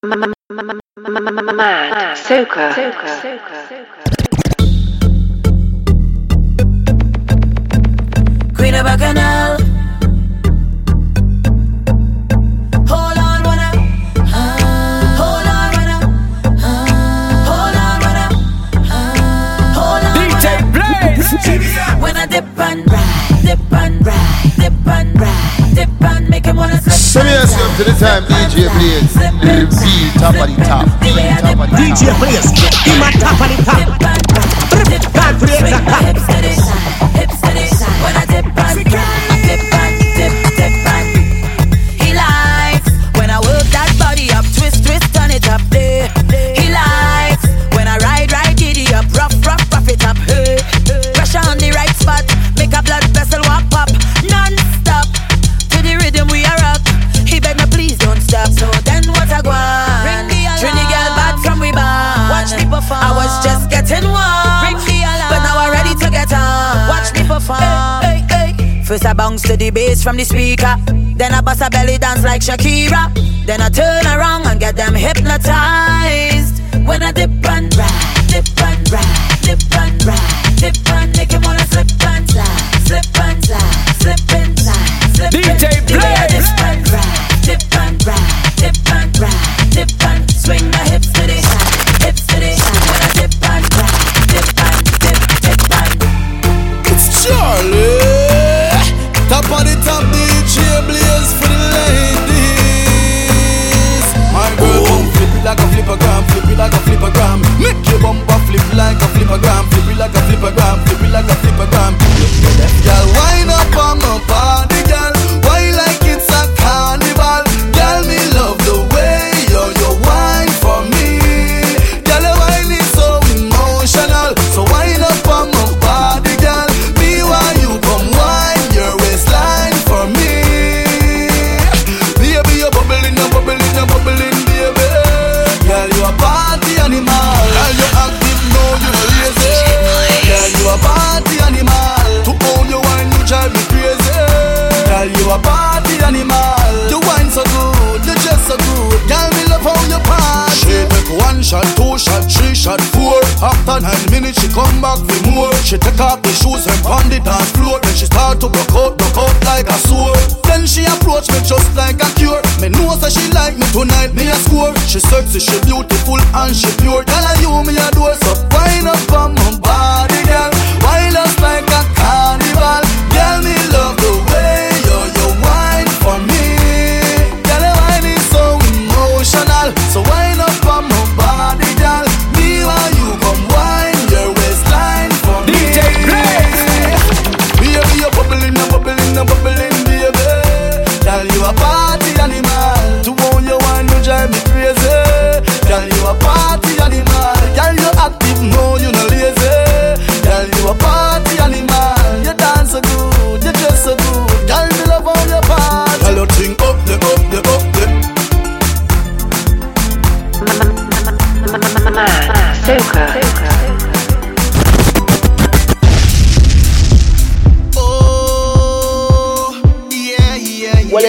Mad Soca. Queen of Bacchanal. When I dip and ride, dip and ride, dip and ride, dip and make him wanna slip. Send me a slip to the time DJ Blaze. The real top of the top. Top of the DJ top. Blaze, he my top of the top. Dip and ride, dip and create swing that top. First I bounce to the bass from the speaker. Then I bust a belly dance like Shakira. Then I turn around and get them hypnotized. When I dip and ride, dip and ride, dip and ride, dip and make him wanna slip and slide, slip and slide, slip and slide, slip DJ and- the flip like a flipper gram, flip it like a flipper gram, flip it like a flippergram. Girl, you a party animal. You wine so good, you dress so good. Girl, me love how you party. She take one shot, two shot, three shot, four. After nine minutes, she come back with more. She take off the shoes and pound it dance floor. Then she start to broke out, broke out like a sword. Then she approach me just like a cure. Me know that she like me tonight, me a score. She sexy, she beautiful and she pure. Girl, you me a door, so wind up on my body, girl. Wind us like a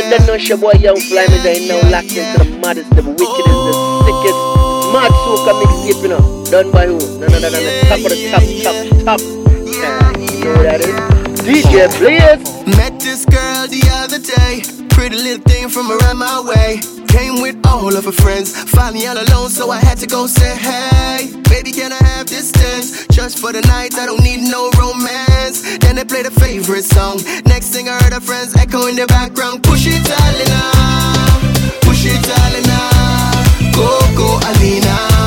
them know your boy Young Fly, me they now locked into the maddest, the wickedest, the sickest, mad soca mixtape, you know. Done by who? No, no, no, no, no. Top of the top, top, top. Yeah, you know who that is? DJ Blaze. Met this girl the other day. Pretty little thing from around my way. Came with all of her friends. finally all alone, so I had to go say hey. Baby, can I have this distance? Just for the night, I don't need no romance. Then they played a favorite song. Next thing I heard her friends echo in the background. Push it, Alina. Push it, Alina. Go, go, Alina.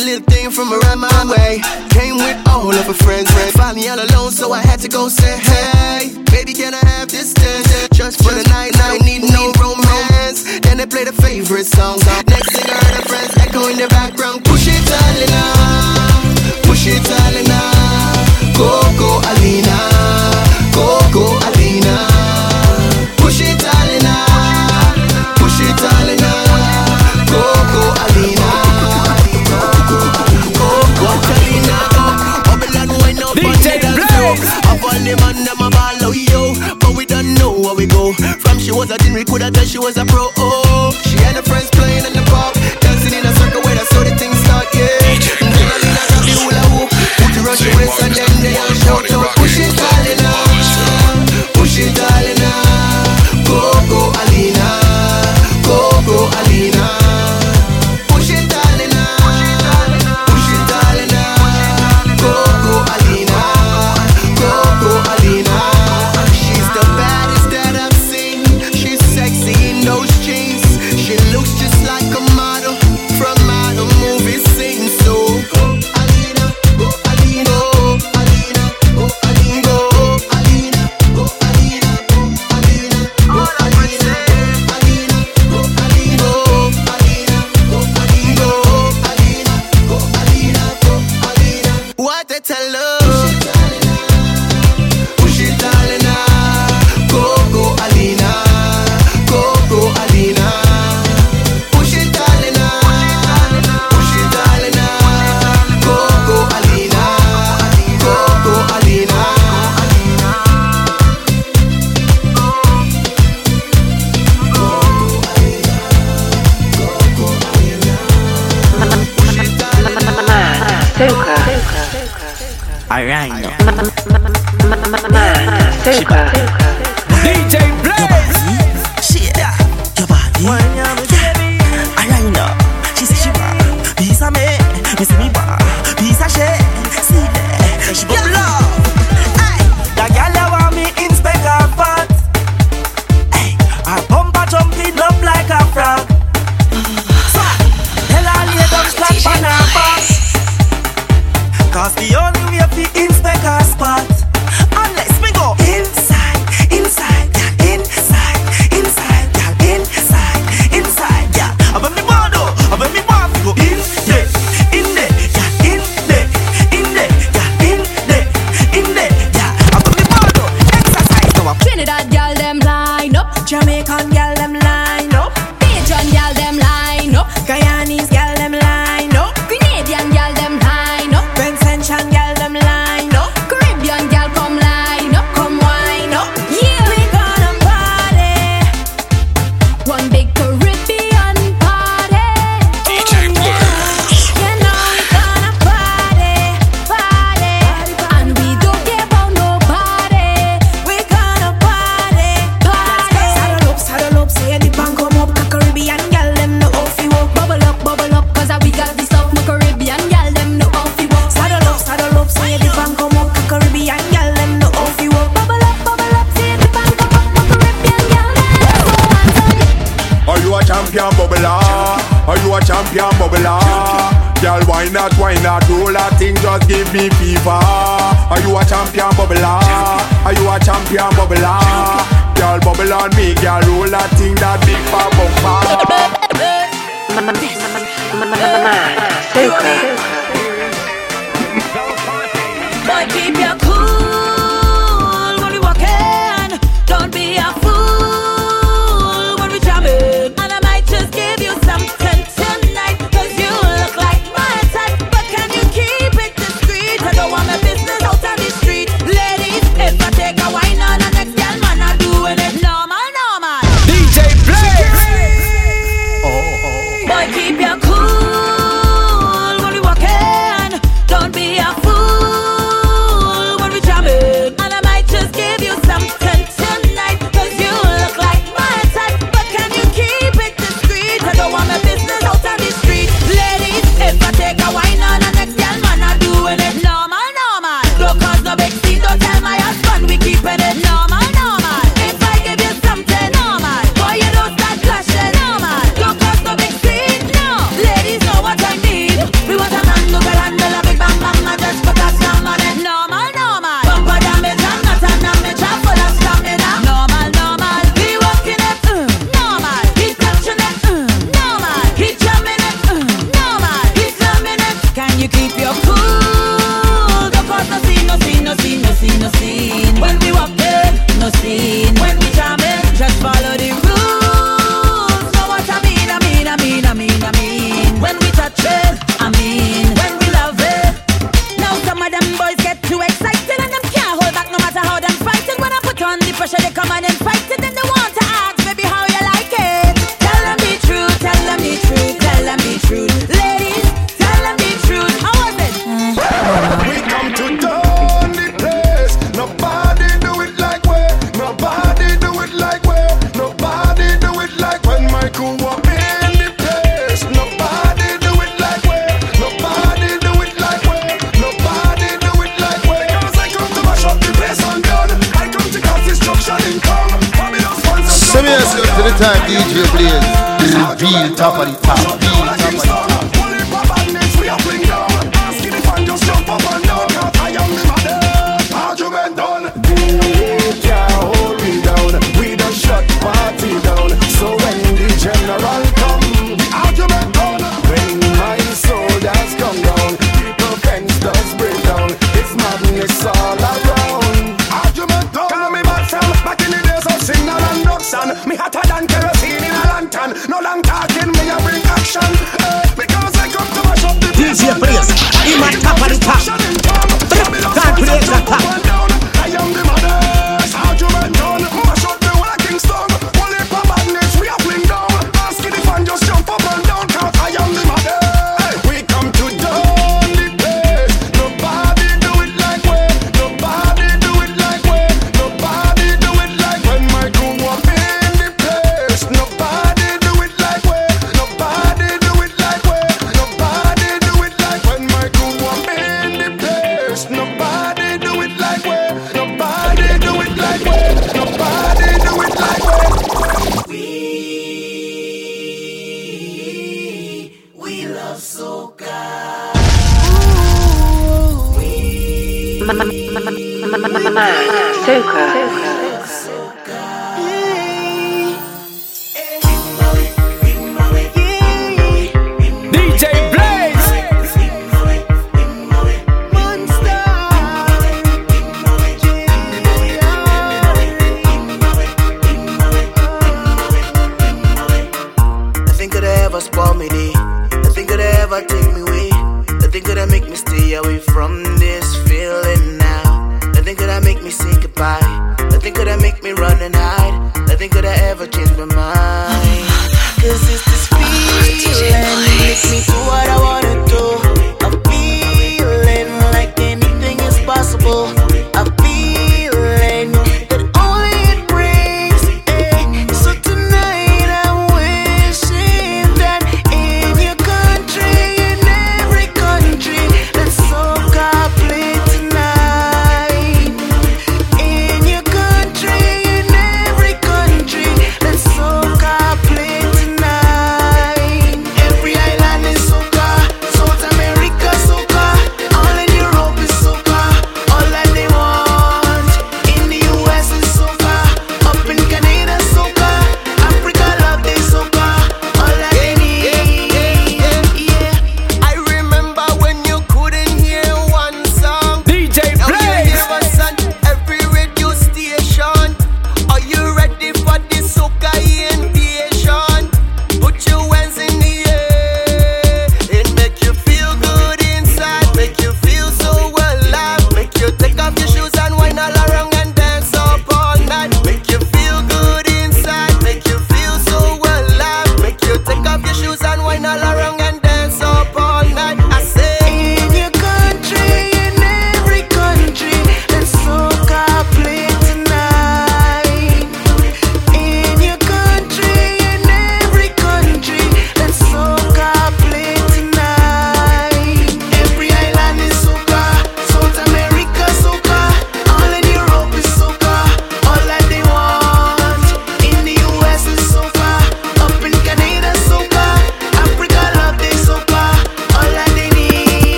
Little thing from around my way. Came with all of her friends. Found me all alone, so I had to go say hey. Baby, can I have this dance? Just for the night, I need no romance. Then they play the favorite song. Next thing I heard her friends echo in the background.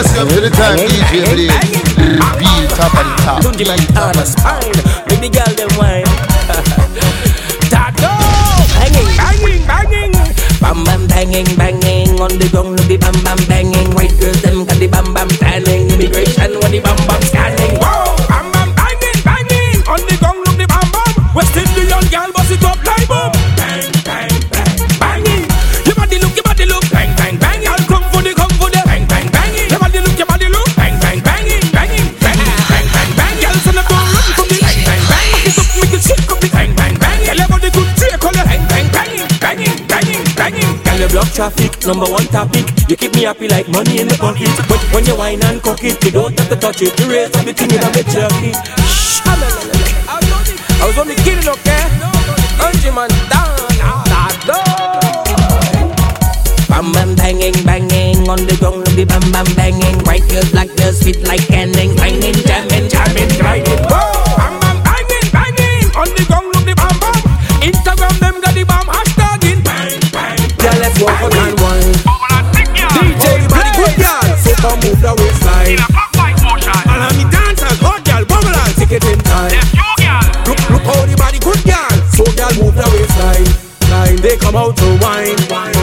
Let's go to the time, DJ Blaze. Beat up and top. Don't you give me on a spine. Baby girl, them wine. Tato! Banging, banging, banging. Bam bam banging, banging. On the ground, no be bam bam banging. White girls, them got the bam bam tanning. Immigration, when the bam bam scanning. Whoa! Bam bam banging, banging. On the ground, look the bam bam. Western block traffic, number one topic. You keep me happy like money in the pocket. But when you whine and cock it, you don't have to touch it. The raise of the thing is a bit jerky. Shh, I was only kidding, okay? Hundred man down, ah, ah, Bam bam banging, banging on the ground, the bam bam banging. White girls, black girls, fit like canning, banging, jamming, jamming, grinding. Bam bam banging, banging on the ground. Wine. DJ good girl, so move the waistline. And on the dancers, hot girl, and in time. Look look how the body good girl, so girl move the waistline. Line they come out to wine, wine,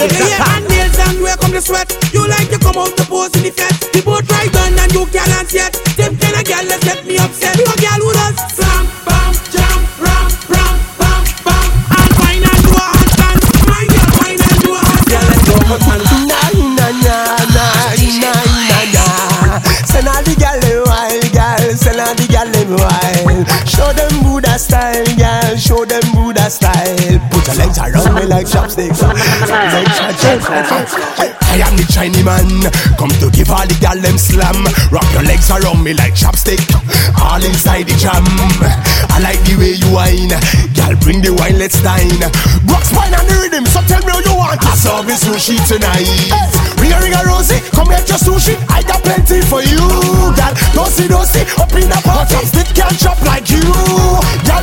God bless and nails and where come the sweat. You like to come out the pose in the fet The boat right on and you can't dance yet. Them kind of girl that set me upset. You a girl who does slam, bam, jam, ram, ram, bam, bam. And wine and do a handstand My girl wine and do a handstand Let's go for fun Na na na na na na na. Send all the gyal them wild, gyal. Send all the gyal them wild. Style. Put your legs around me like chopsticks. I am the Chinese man, come to give all the gyal them slam. Rock your legs around me like chopstick, all inside the jam. I like the way you whine, gyal. Bring the wine, let's dine. Box wine and the rhythm, so tell me how you want. I serve me sushi tonight. Ring a ring a rosy, come here your sushi. I got plenty for you, gyal. Dosi dosi, up in a pot, stick can't chop like you. Gyal,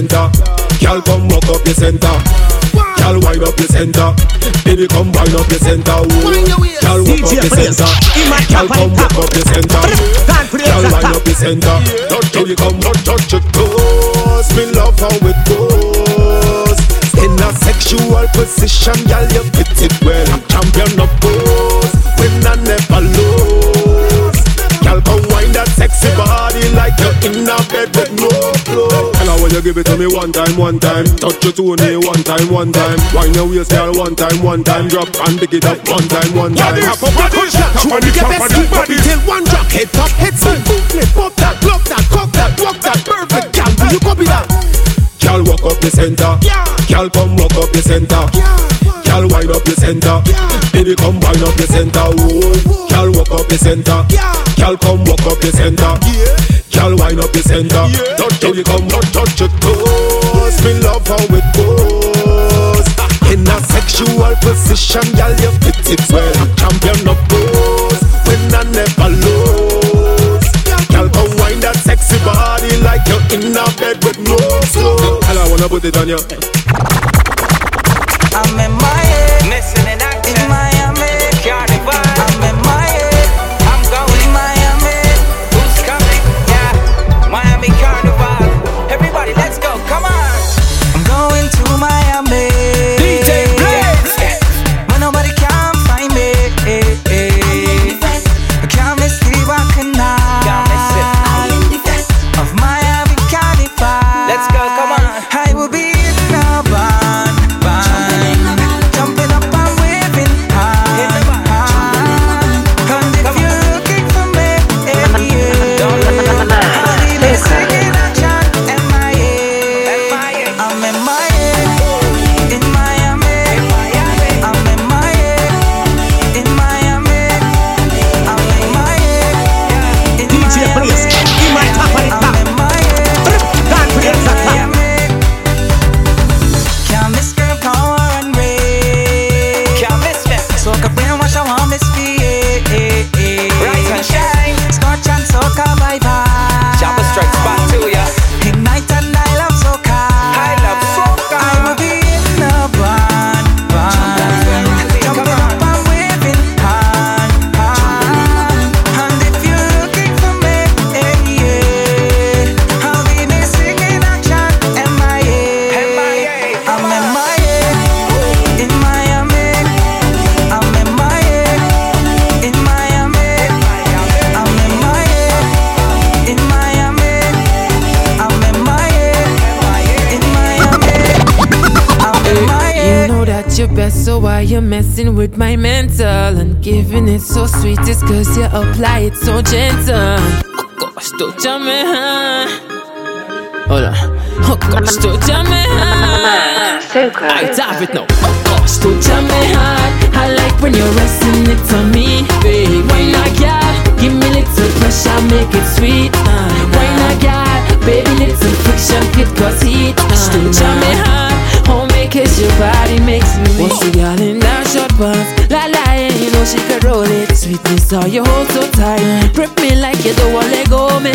center. Girl come walk up the center. Girl wind up the center. Baby come wind up the center. Wind your waist. Girl walk DJ up the Players, center. Girl come walk up the center. Girl wind up the center. Touch how you come, touch, touch it goes Me love how it goes. In a sexual position Girl you fit it well. Champion of pose. Win and never lose. Girl come wind that sexy body Like you're in a bed with no clothes Girl I want you give it to me one time, one time. Touch it to me one time, one time. Wind your waist girl one time, one time. Drop and pick it up one time, one time. Pop up and push that. Show me your best keep body? till one drop. Head top, head spin, boot flip, pop that, love that, cock that, walk that, perfect. Girl, will you copy that? Girl walk up the center. Girl come walk up the center. Girl wind up the center. Baby come wind up the center. Girl walk up the center. Girl come walk up the center Girl wind up the center. Touch how you come touch touch it goes Me love how it goes. In a sexual position Girl you fit it well. Champion of pose Win and never lose. Girl come wind that sexy body Like you're in a bed with no clothes. Girl I wanna put it on you. I'm in Miami, missing in action. you hold so tight. Grip me like you don't wanna let go me.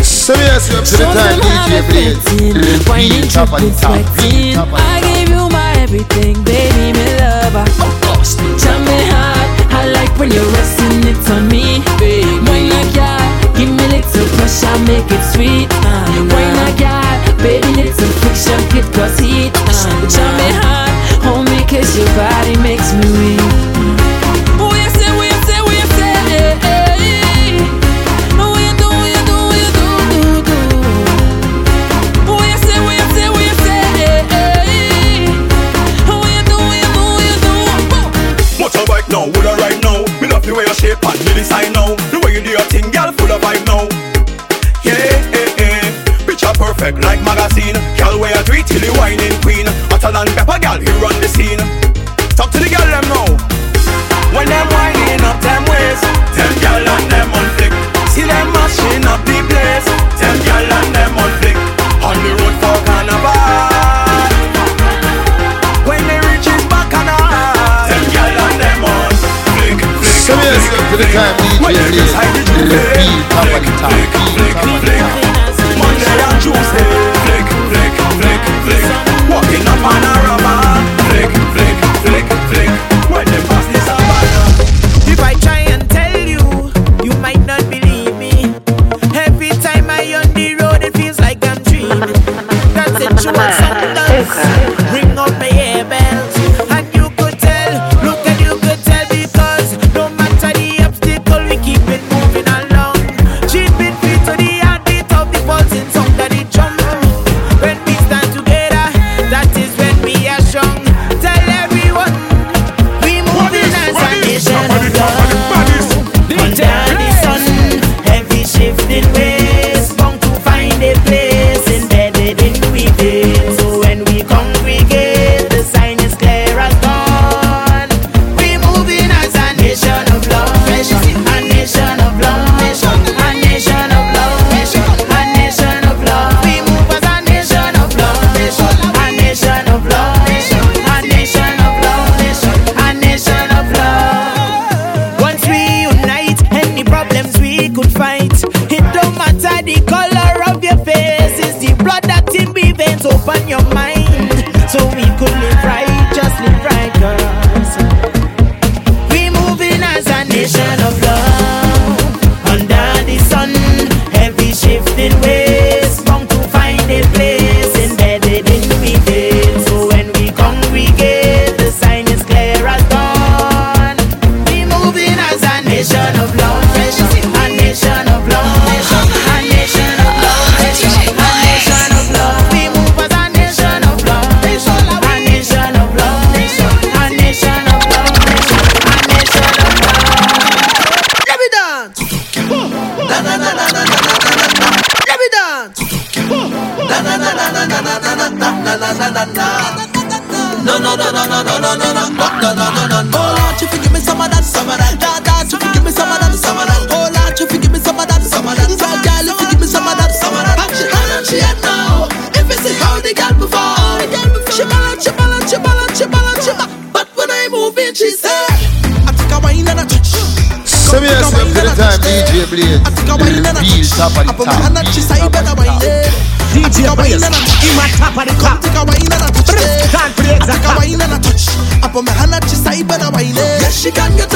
Up to the time, DJ Blaze. Sweating. I gave you my everything, baby. she can get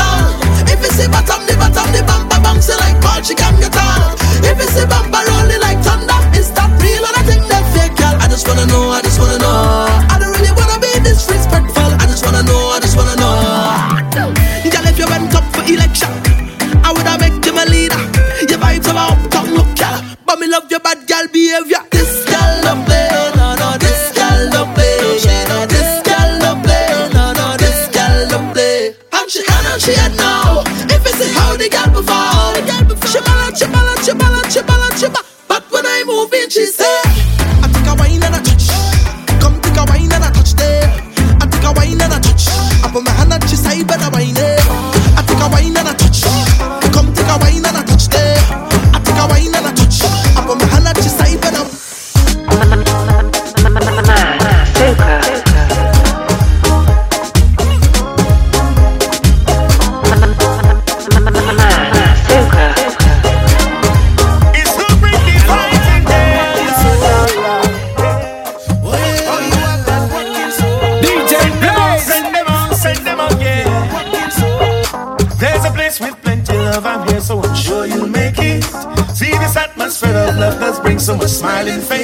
smiling face.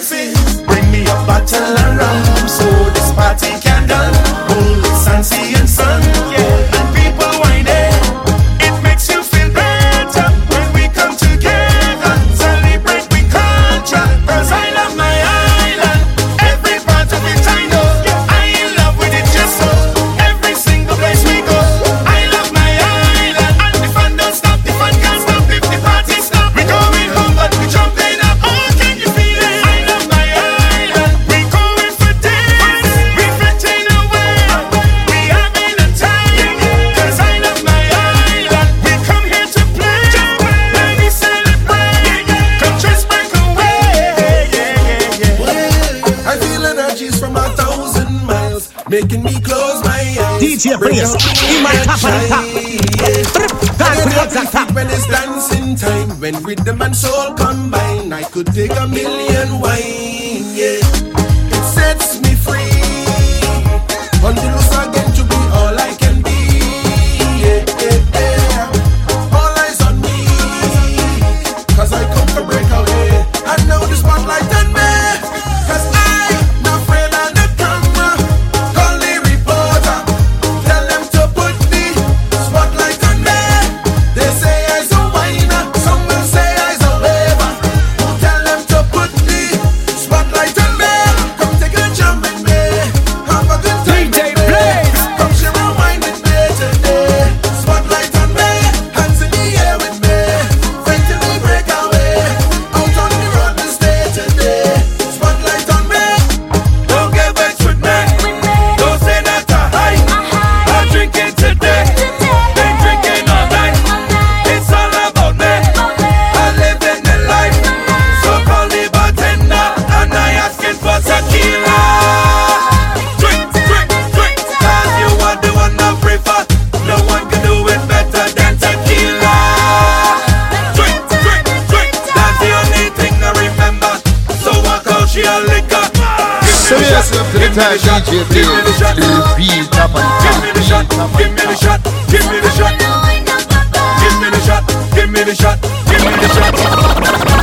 tell me the to repeat. Give me the shot, give me the shot, give me the shot. Give me the shot, give me the shot, give me the shot.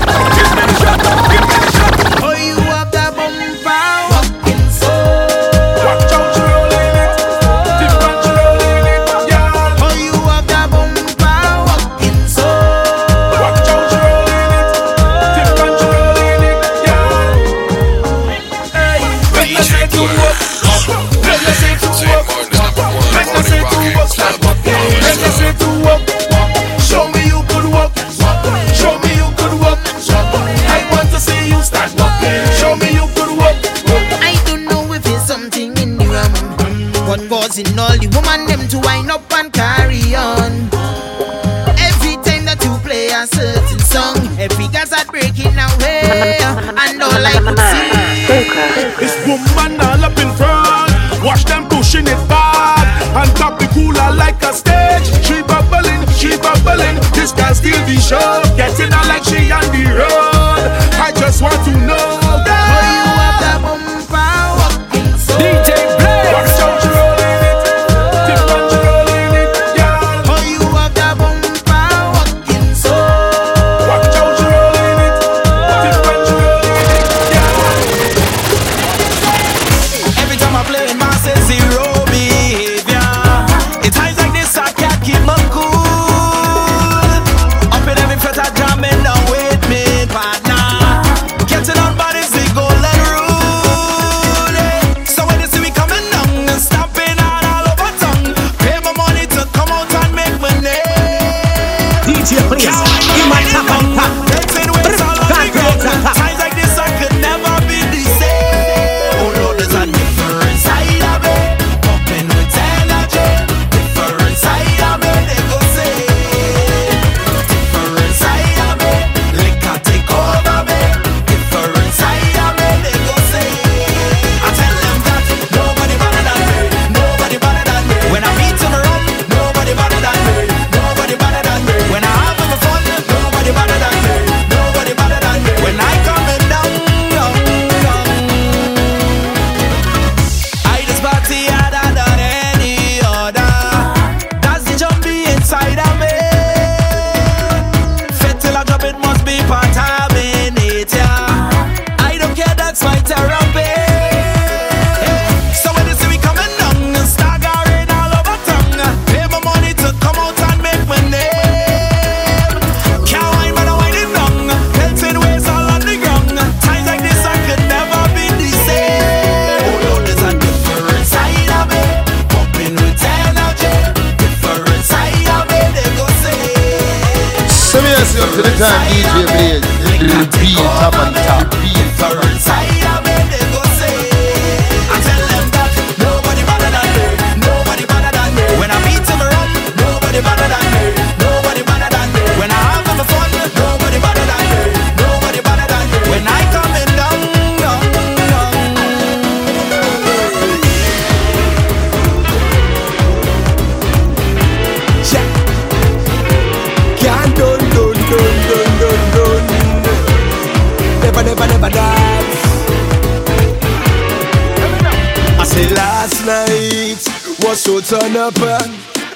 sun up.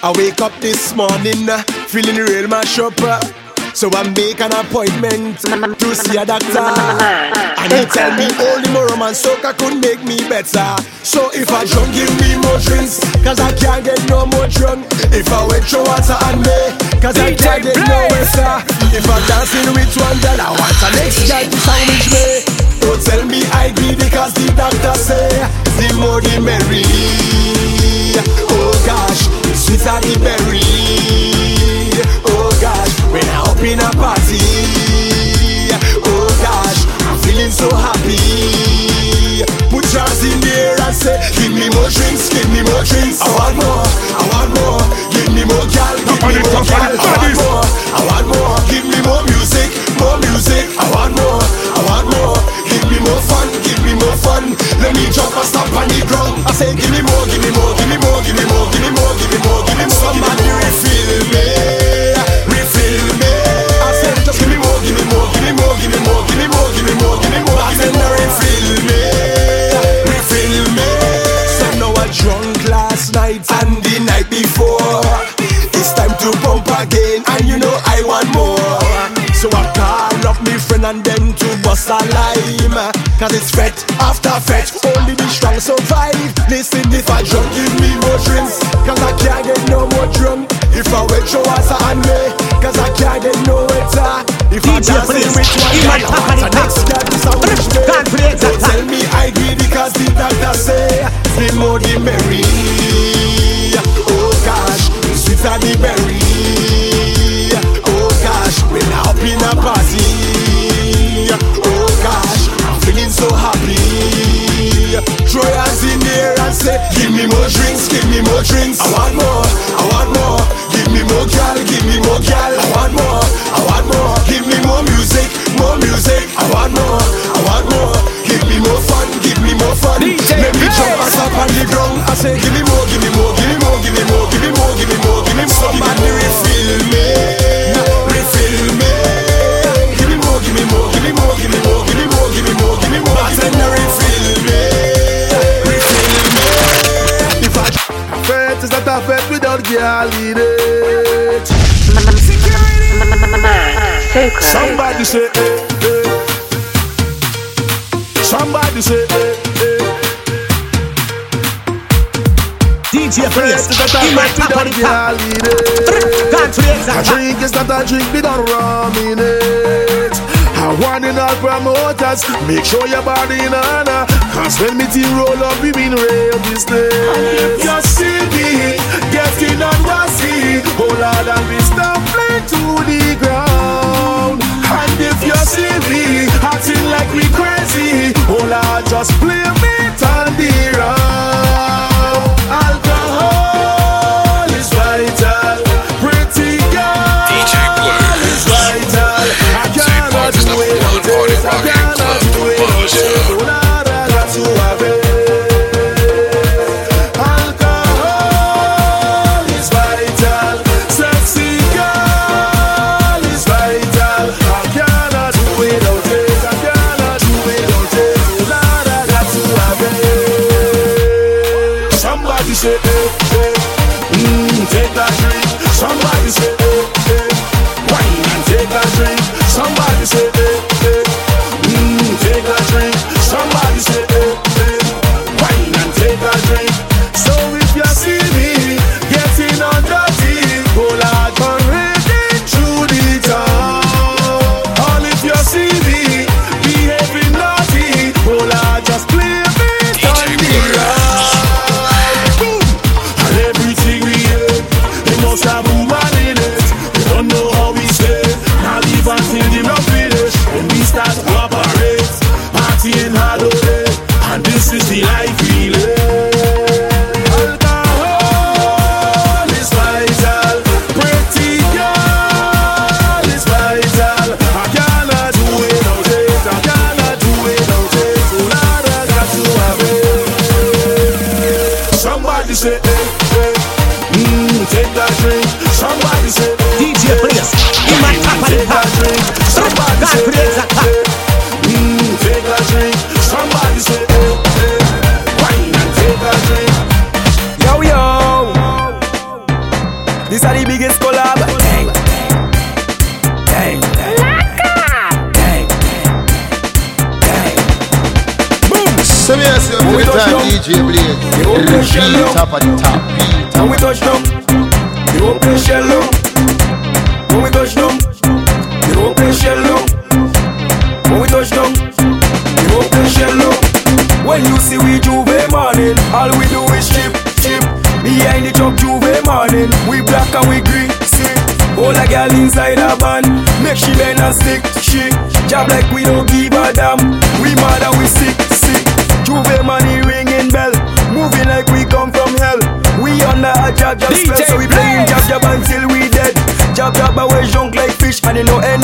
I wake up this morning feeling real mash up. So I make an appointment to see a doctor. And he tell me only more rum and soca could make me better. So if I drunk, give me more drinks, cause I can't get no more drunk. If I wet your water and me, cause I can't get no better. If I'm dancing with one girl, I want the next guy to sandwich me. Don't tell me I greedy cause the doctor say the more the merry. Oh gosh, sweet are the berry. Oh gosh, when I up in a party. Oh gosh, I'm feeling so happy. Put your hands in the air and say, Give me more drinks, give me more drinks. I want more, I want more. Give me more, girl, give me more, girl. I want more, I want more. Give me more music, more music. This is the time to take on the holiday. A drink is not a drink without rum in it. I want in all promoters, make sure your body in honor. Cause when me team roll up, we been real this day. You see me getting on rusty. Oh Lord, and we stop playing to the ground. And if you see me acting like we crazy, oh Lord, just blame it on the round. And you know, hey,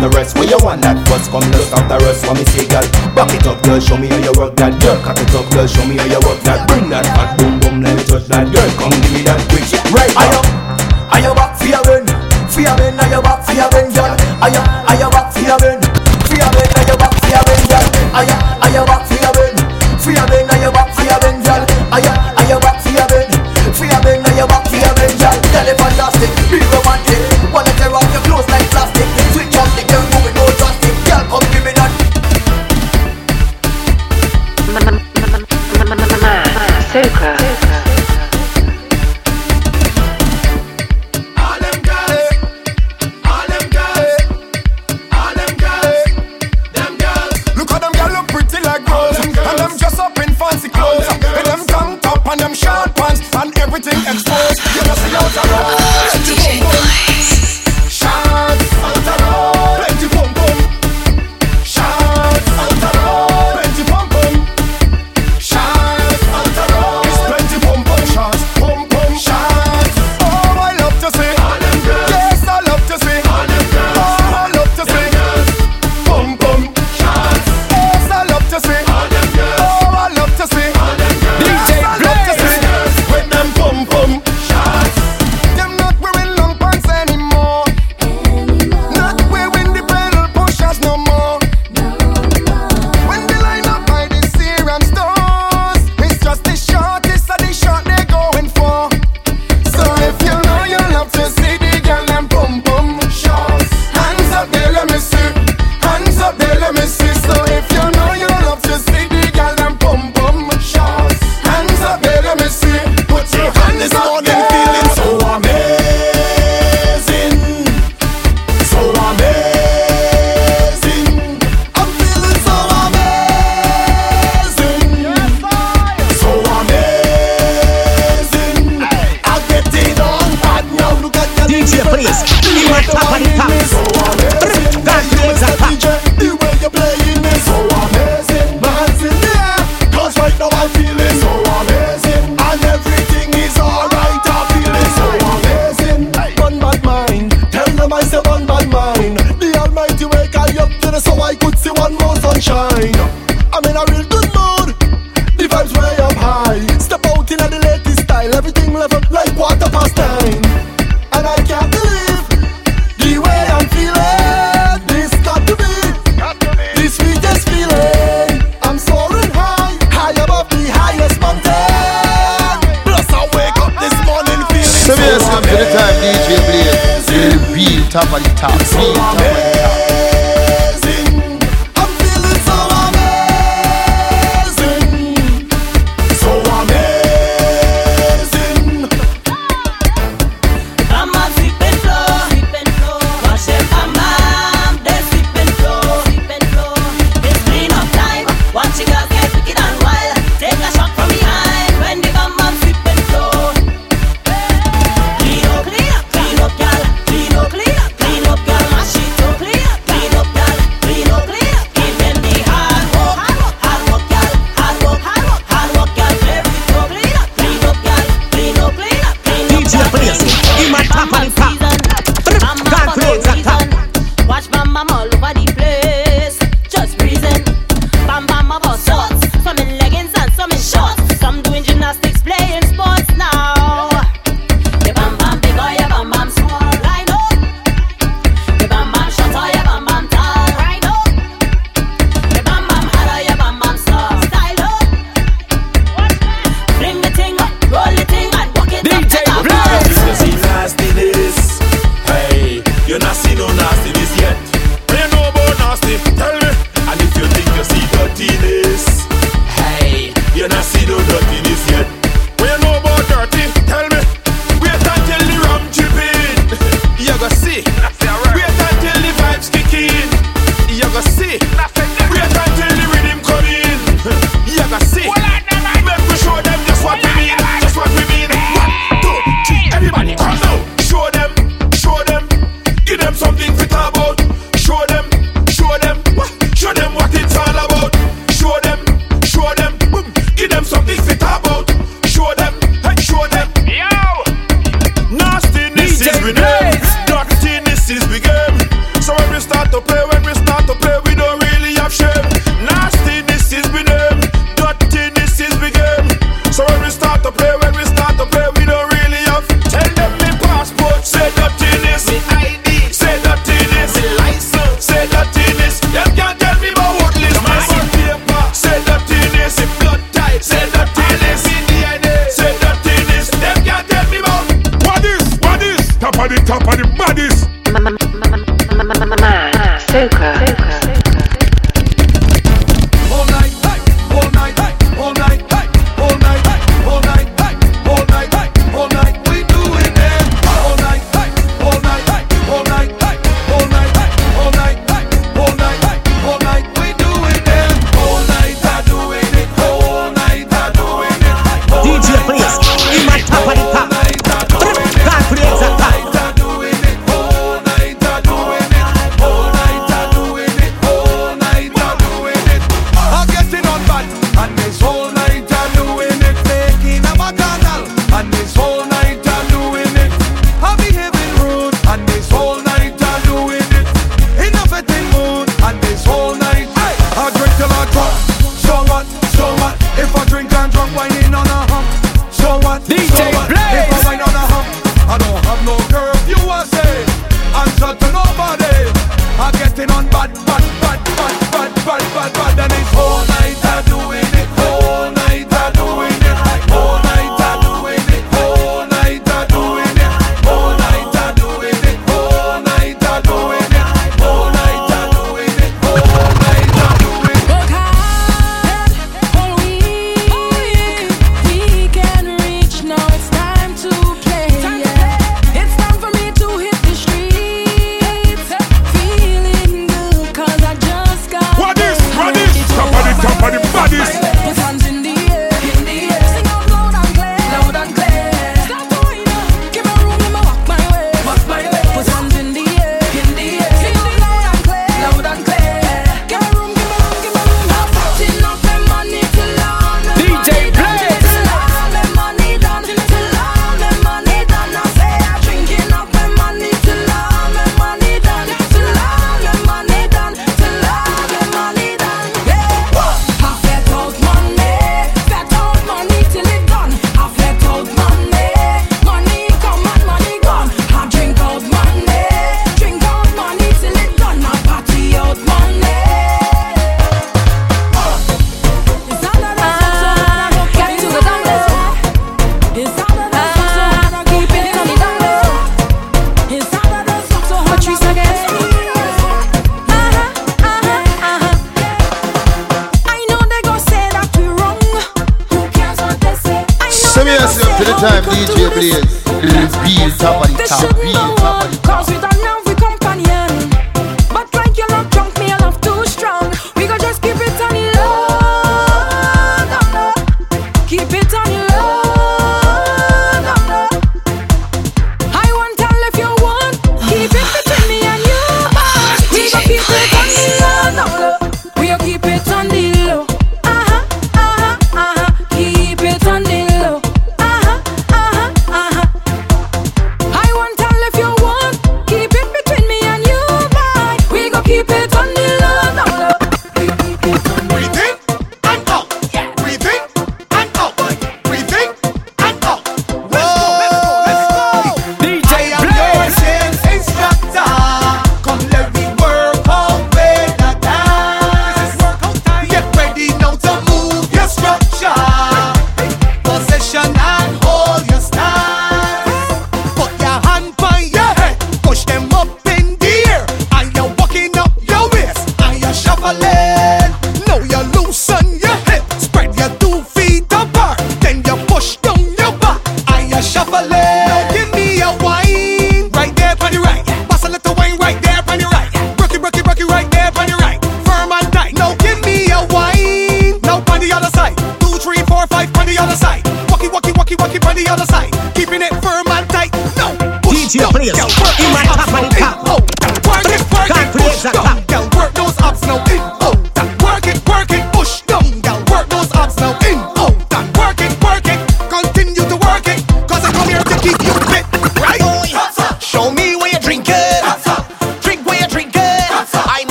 the rest. Where you want that bus? Come look stop the rest. When me say, girl, back it up, girl. Show me how you work that. Girl, cock it up, girl. Show me how you work that. Bring that back, boom boom, let me touch that. Girl, come give me that.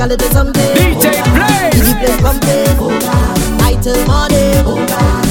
gotta do something. DJ Blaze. You play. I till morning.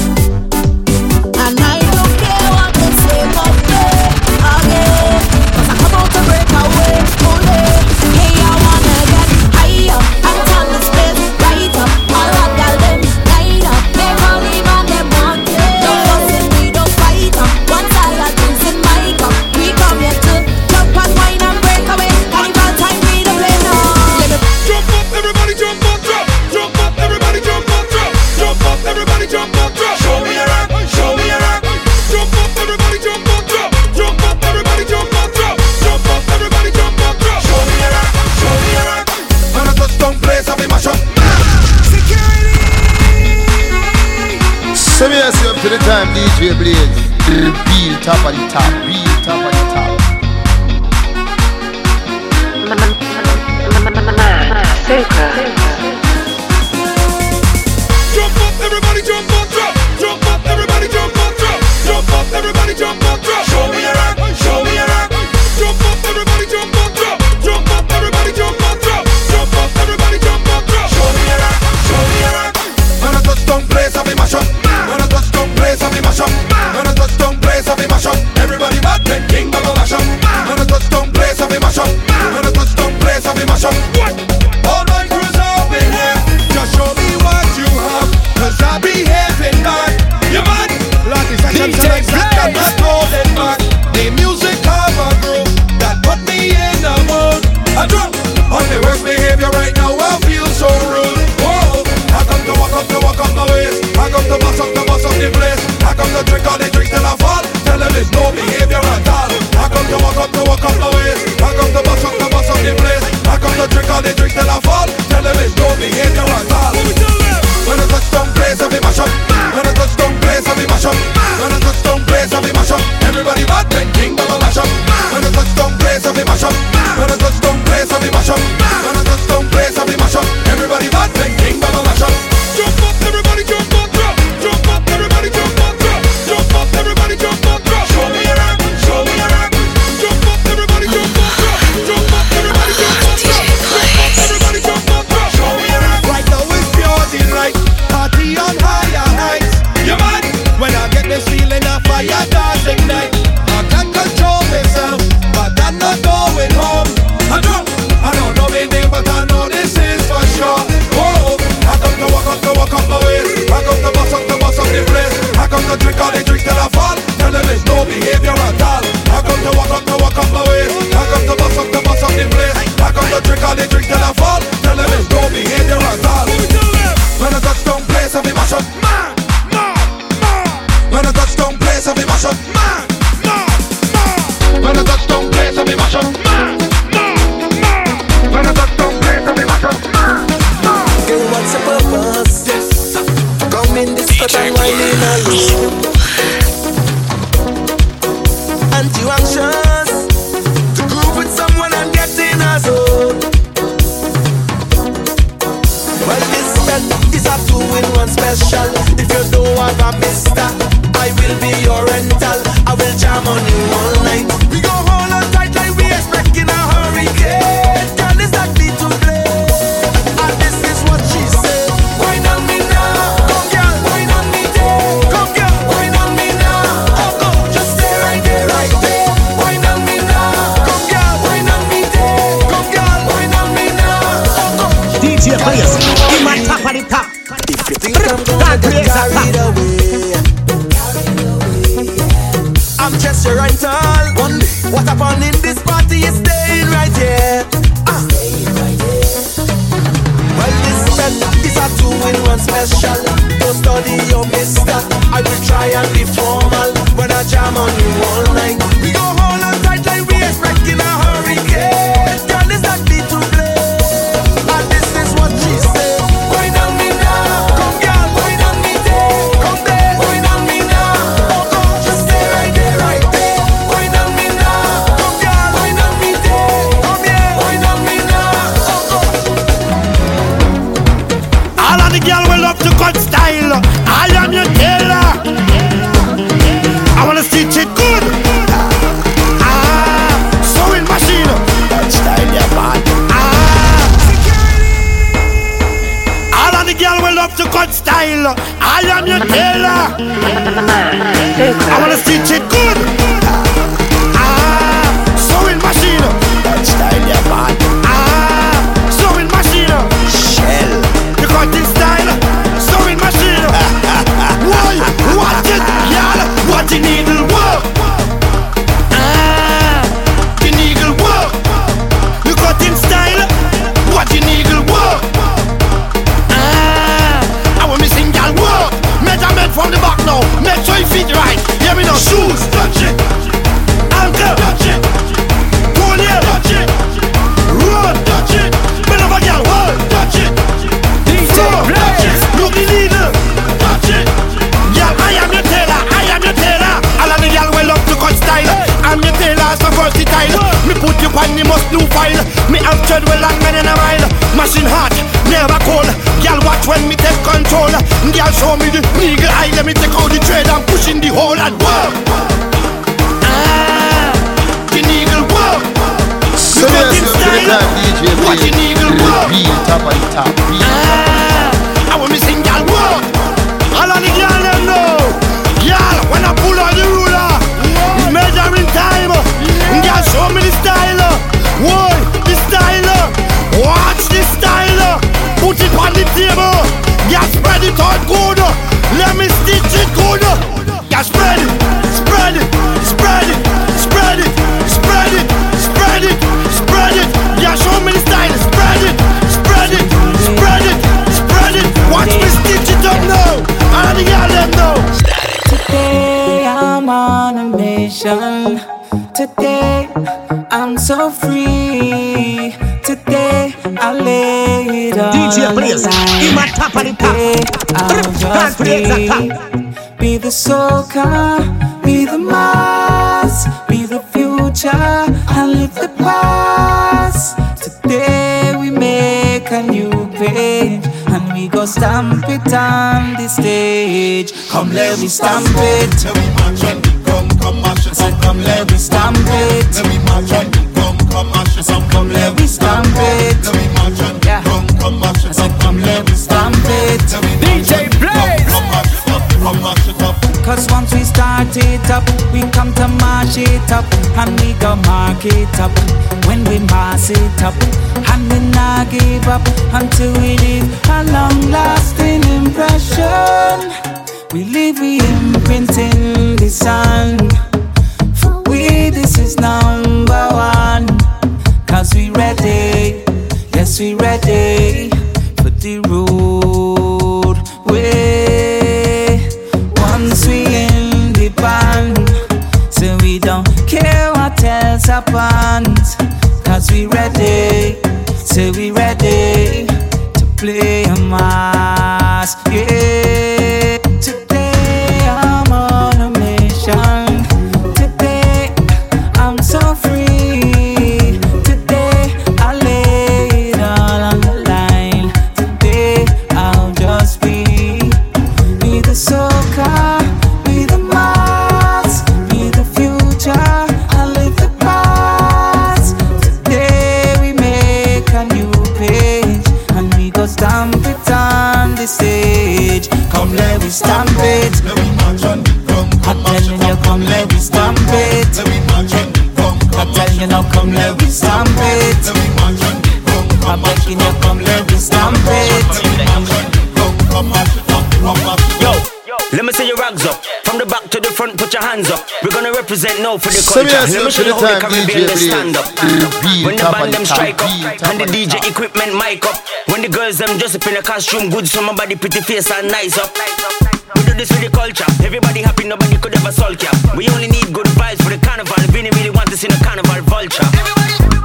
smile car, be the mass, be the future, and live the past. Today we make a new page, and we go stamp it on the stage. Come, let me stamp it. Let me march on come, come mash it. Come, let me stamp it. Let me march on come, come mash it. Come, let me stamp it. it up. We come to mash it up, and we go mark it up. When we mash it up, and we not give up until we leave a long-lasting impression. We leave we imprint in the sand. For we, this is number one. Cause we ready, yes, we ready. Cause we ready, say we ready to play. hands up. We're gonna represent no for the culture. Let me show you how the Caribbean they stand up. When the band them strike up, and the DJ equipment mic up. When the girls them dress up in a costume, good, summer body pretty face and nice up. We do this for the culture. Everybody happy, nobody could ever sulk ya. We only need good vibes for the carnival. We really want to see a carnival vulture. Everybody.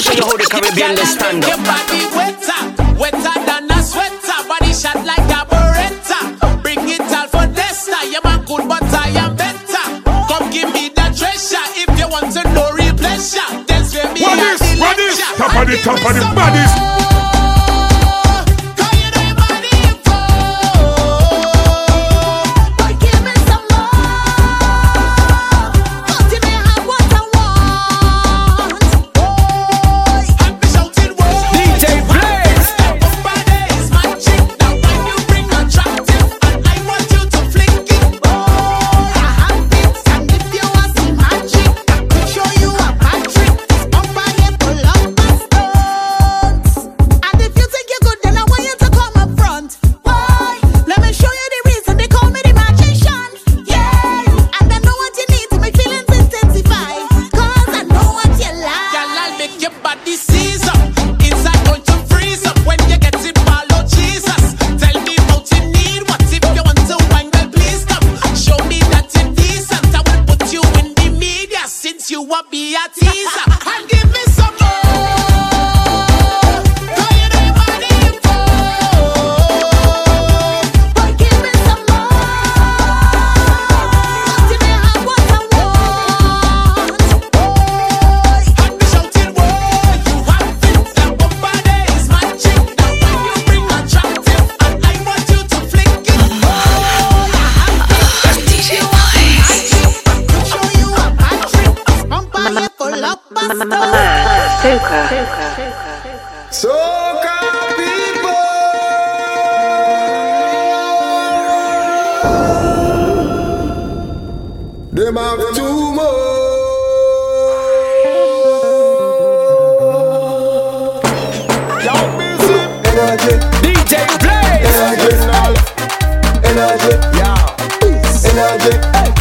Look you how the Caribbean they stand up. Your body wetter, wetter than a sweater. Body shot like a beretta. Bring it all for Desta. Your man good, but I am better. Come give me that treasure if you want to know real pleasure. Dance with me. What is? What is? Top of the top of the baddest.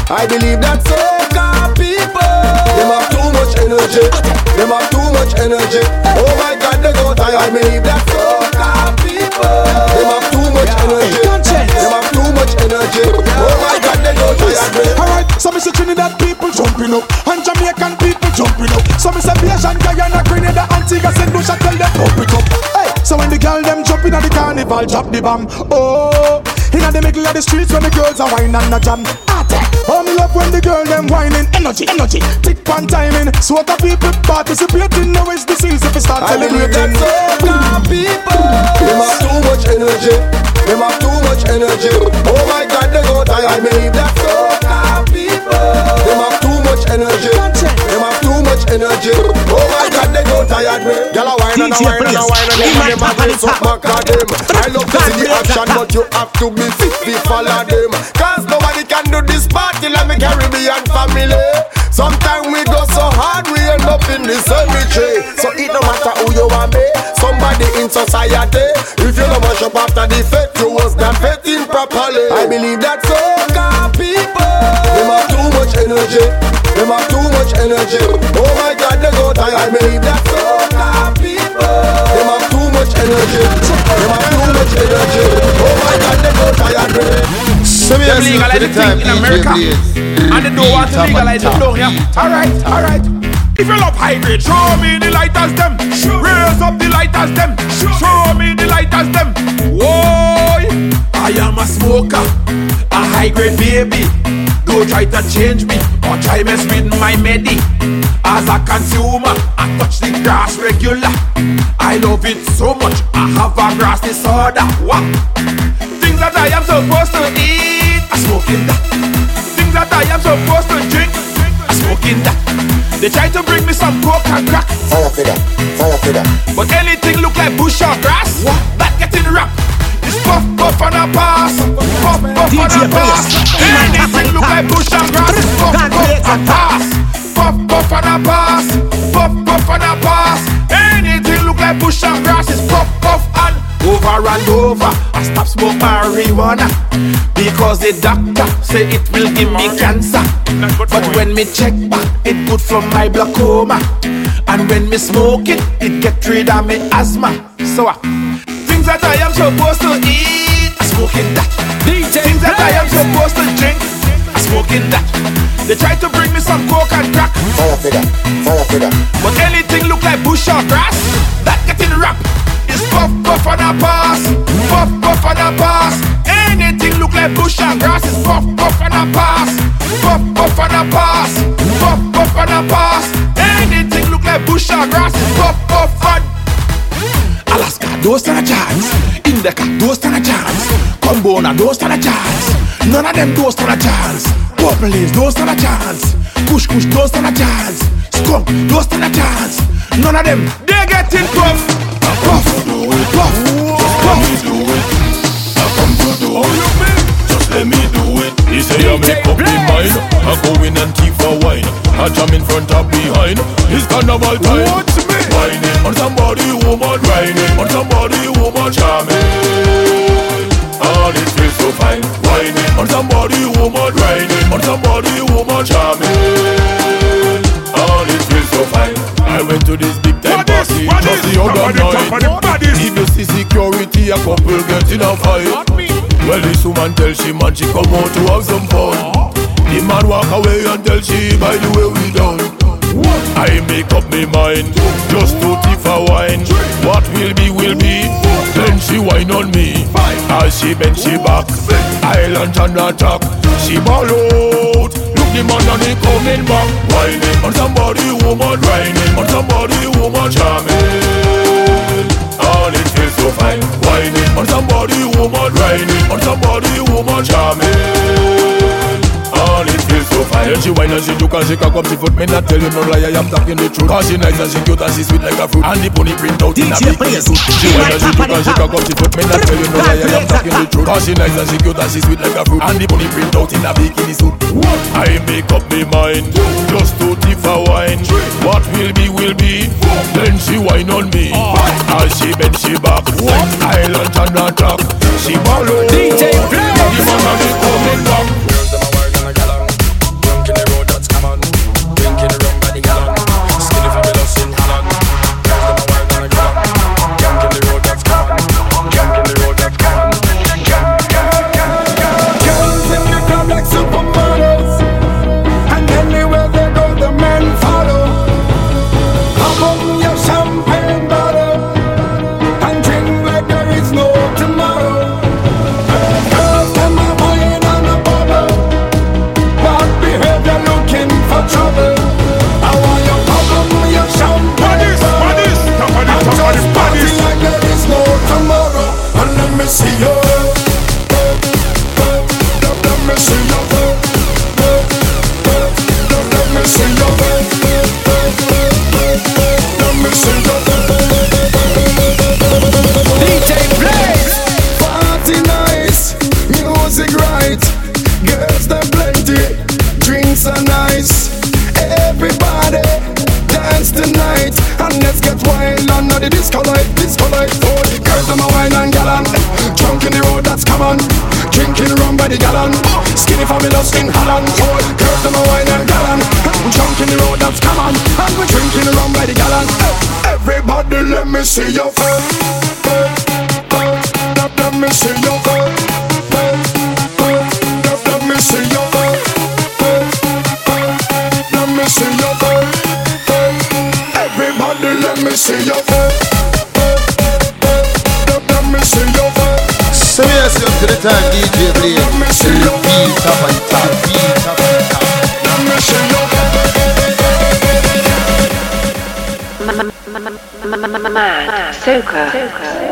I believe that soca people. Them have too much energy. Them have too much energy. Oh my God, they go tired. I believe that soca people. Them have too much energy. Them have too much energy. Oh my God, they go tired. Alright, so me say Trinidad people jumping up And Jamaican people jumping up So me say Bajan, Guyana, Grenada, Antigua, St. Lucia Tell them pump it up Hey, so when the girl them jumping at the carnival Drop the bomb, oh Inna the middle of the streets when the girls are whining and a jam oh me love when the girl them whining Energy, energy, tick pan timing Soca people participating Now is the season to start I believe that celebrating soca people. Them have too much energy. Them have too much energy. Oh my God, they go tired. I believe that soca people. Them have too much energy. Them have too much energy. Oh my God, they go tired. Man. Gyal a wine and a wine and a wine and a wine. Them a dress up back at them. I love to see the action, but you have to be fit to follow them. Cause nobody can do this party like me Caribbean family. Sometimes we go so hard, we end up in the cemetery. So it no matter who you are, be somebody in society. If you don't mash up after the fete, you was not fetting properly. I believe that soca people, them have too much energy. Them have too much energy. Oh my God, they go tired. I believe that soca people, them have too much energy. Them have too much energy. Oh my God, they go tired. Them legalize the thing in America. And they don't want to legalize it down here. Alright, alright. If you love high grade, show me the lighters them. Raise up the lighters them. Show me the lighters them. Whoa, I am a smoker, a high grade baby. Don't try to change me or try mess with my medi. As a consumer, I touch the grass regular. I love it so much. I have a grass disorder. What? Things that I am supposed to eat, I smoking that. Things that I am supposed to drink, I smoking that. They try to bring me some coke and crack. Fire for that, fire for that. But anything look like bush or grass, what? that getting rap. Puff, puff and a pass. Puff, puff and a pass. Anything look like bush and grass, it's puff, puff and pass. Puff, puff and a pass. Puff, puff and a pass. Anything look like bush and grass, it's puff, puff and over and over. I stop smoke marijuana because the doctor say it will give me cancer. But when me check back, it good for my glaucoma. And when me smoke it, it get rid of me asthma. So uh, things that I am supposed to eat, I smoking that. Things that I am supposed to drink, I smoking that. They try to bring me some coke and crack. Fire for that, fire for that. But anything look like bush or grass, that getting rap. It's puff, puff and a pass, puff puff and a pass. Anything look like bush and grass is puff puff and a pass, puff puff and a pass, puff puff and a pass. Anything look like bush and grass is puff puff and Alaska, those stand a chance. Indica, those stand a chance. Combona, those stand a chance. None of them those stand a chance. Purple haze, those stand a chance. Kush kush, those stand a chance. Skunk, those stand a chance. None of them, they getting puff. Puff, puff, puff. I come to do it. Just let me do it. He say I make up me mind. I go in and keep for wine. I jam in front of behind. It's carnival time. Watch me whining on somebody woman whining on somebody woman charming. All it feels so fine. Whining on somebody woman whining on somebody woman charming. All it feels so fine. I went to this big time party just the other night. If you see security, a couple get in a fight. Well, this woman tell she man she come out to have some fun. The man walk away and tell she by the way we done. I make up my mind just to tip a wine. What will be will be. Then she whine on me as she bend she back. Island and attack. She ball out. The man and he coming back. Whining on somebody woman whining on somebody woman charming. All it feels so fine. Whining on somebody woman whining on somebody woman charming. All it feels so fine. Then she whine and she juke and she cock up she foot. Me not tell you no lie, I am talking the truth. Cause she nice and she cute and she sweet like a fruit. And the pony print out in a DJ bikini Blaze. suit. She whine and she juke and she cock up she foot. Me not tell you no lie, I am talking the truth. Cause she nice and she cute and she sweet like a fruit. And the pony print out in a bikini suit. I make up my mind just to a wine. What will be will be. Then she whine on me as she bend she back. Island and attack. She out. DJ Blaze. The man and the coming back. In Holland. The girls them a wine and gallon, We drunk in the road that's common. And we drinking rum by the gallon. Everybody, let me see your face. Mad Soca. Homeless,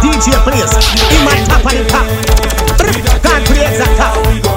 DJ Blaze, in my top top. God top.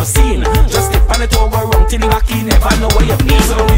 no scene. Just step on it over wrong till you back in. Never know where you've been. So